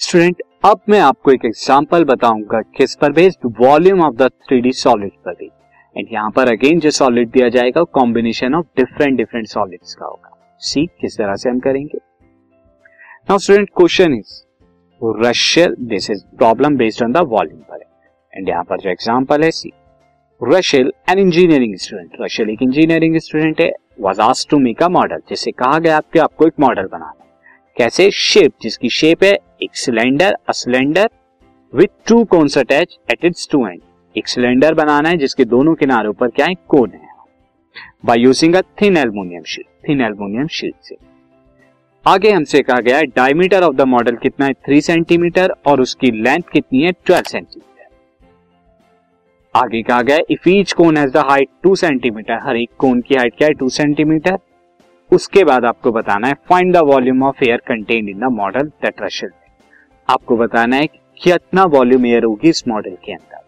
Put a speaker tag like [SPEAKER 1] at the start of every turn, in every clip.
[SPEAKER 1] Student अब मैं आपको एक एग्जांपल बताऊँगा किस पर based volume of the three D solid पर भी। एंड यहाँ पर अगेन जो सॉलिड दिया जाएगा combination of different different solids का होगा। सी किस तरह से हम करेंगे। Now student question is रशियल this is problem based on the volume पर एंड यहाँ पर जो एग्ज़ाम्पल है सी रशियल एन इंजीनियरिंग स्टूडेंट रशियल एक इंजीनियरिंग स्टूडेंट है was asked to make a model जिसे कहा गया, आपके, आपको एक मॉडल बनाना कैसे शेप जिसकी शेप है एक cylinder a cylinder with two cones attach at its two end एक सिलेंडर बनाना है जिसके दोनों किनारों पर क्या है? कोन है। By using a thin aluminium sheet thin aluminium sheet से। आगे हमसे कहा गया है डायमीटर ऑफ़ द मॉडल कितना है? थ्री सेंटीमीटर और उसकी लेंथ कितनी है? ट्वेल्व सेंटीमीटर आगे कहा गया if each cone has the height two centimetre हर एक कोन की हाइट क्या है? टू सेंटीमीटर उसके बाद आपको बताना है find the volume of air contain in the model that आपको बताना है कितना वॉल्यूम एयर होगी इस मॉडल के अंदर।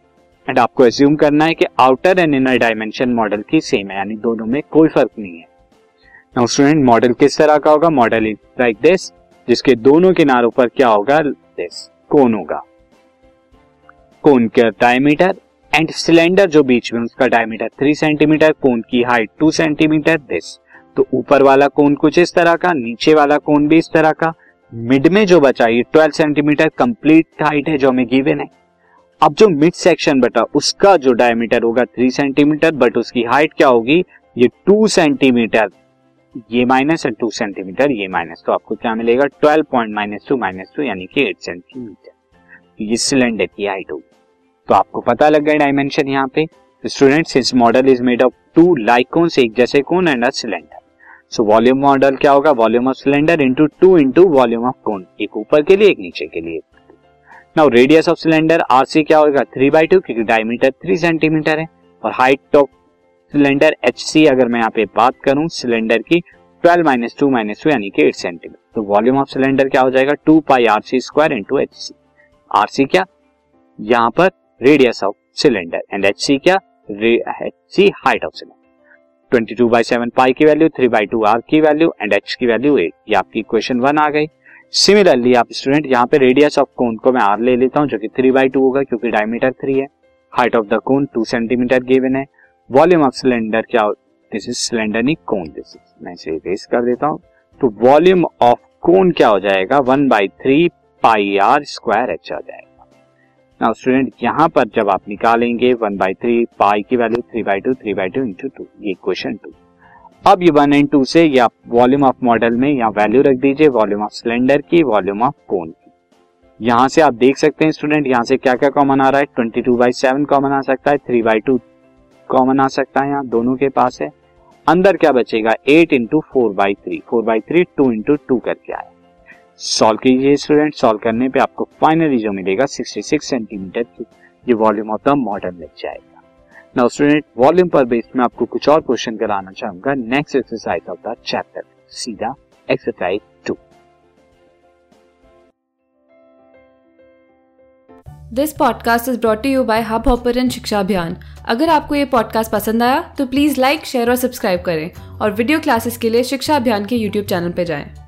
[SPEAKER 1] एंड आपको एज्यूम करना है कि outer and inner dimension model की सेम है, यानी दोनों में कोई फ़र्क नहीं है। नाउ स्टूडेंट मॉडल किस तरह का होगा? मॉडल इज़ लाइक दिस जिसके दोनों किनारों पर क्या होगा? दिस कोन होगा। कोन का डायमीटर एंड सिलेंडर जो बीच में, उसका डायमीटर थ्री सेंटीमीटर कोन की हाइट टू सेंटीमीटर दिस तो ऊपर वाला कोन कुछ इस तरह का, नीचे वाला कोन भी इस तरह का। मिड में जो बचा, ये 12 सेंटीमीटर कंप्लीट हाइट है जो हमें गिवन है। अब जो मिड सेक्शन बटा, उसका जो डायमीटर होगा थ्री सेंटीमीटर बट उसकी हाइट क्या होगी? ये टू सेंटीमीटर ये माइनस है टू सेंटीमीटर ये माइनस तो आपको क्या मिलेगा? Twelve point minus two minus two यानी कि एट सेंटीमीटर तो ये सिलेंडर की हाइट होगी। तो आपको पता लग गया डायमेंशन यहाँ पे। स्टूडेंट्स इस model is made of two लाइकोन्स एक जैसे cone and a cylinder so volume model क्या होगा? Volume of cylinder into two into volume of cone एक ऊपर के लिए, एक नीचे के लिए. Now radius of cylinder R C क्या होगा? थ्री बाई टू क्योंकि डायमीटर थ्री सेंटीमीटर है. और height of cylinder H C अगर मैं यहाँ पे बात करूँ सिलेंडर की twelve minus two minus two यानी कि एट सेंटीमीटर तो वॉल्यूम ऑफ़ सिलेंडर क्या हो जाएगा? Two pi R C square into H C R C क्या? यहाँ पर radius of cylinder and H C क्या? H C height of cylinder 22 two by seven pi की value three by two R की value and H की value eight ये आपकी equation one आ गई। सिमिलरली आप स्टूडेंट यहाँ पे रेडियस ऑफ़ कोन को मैं आर ले लेता हूँ, जो कि थ्री बाई टू होगा, क्योंकि डायमीटर थ्री है। Height of the cone two centimetre given है। वॉल्यूम ऑफ़ सिलेंडर क्या दिस इज़ सिलेंडर नहीं कोन दिस इज़ मैं इसे इरेज कर देता हूँ। तो वॉल्यूम ऑफ़ कोन क्या हो जाएगा? One by three pi R square H आ जाएगा। नाउ स्टूडेंट यहाँ पर जब आप निकालेंगे वन बाई थ्री पाई की value three by two three by two into two ये क्वेश्चन टू अब ये वन एंड टू से या वॉल्यूम ऑफ़ मॉडल में या वैल्यू रख दीजिए वॉल्यूम ऑफ़ सिलेंडर की वॉल्यूम ऑफ़ कोन की. यहाँ से आप देख सकते हैं स्टूडेंट यहाँ से क्या क्या कॉमन आ रहा है? Twenty two by seven common आ सकता है थ्री बाई टू कॉमन आ सकता है यहाँ दोनों के पास है. अंदर क्या बचेगा? Eight into four by three four by three two into two करके आए सॉल्व कीजिए स्टूडेंट सॉल्व करने पे आपको फाइनली जो मिलेगा 66 सेंटीमीटर की, ये वॉल्यूम ऑफ़ द मॉडल मिल जाएगा। नाउ स्टूडेंट वॉल्यूम पर बेस्ड में आपको कुछ और क्वेश्चन कराना चाहूँगा। Next exercise of the chapter सीधा exercise two
[SPEAKER 2] this podcast is brought you by Hubhopper Shiksha Abhiyan अगर आपको ये पॉडकास्ट पसंद आया तो प्लीज़ लाइक शेयर और सब्सक्राइब करें। और वीडियो क्लासेस के लिए शिक्षा अभियान के यूट्यूब चैनल पर जाएँ।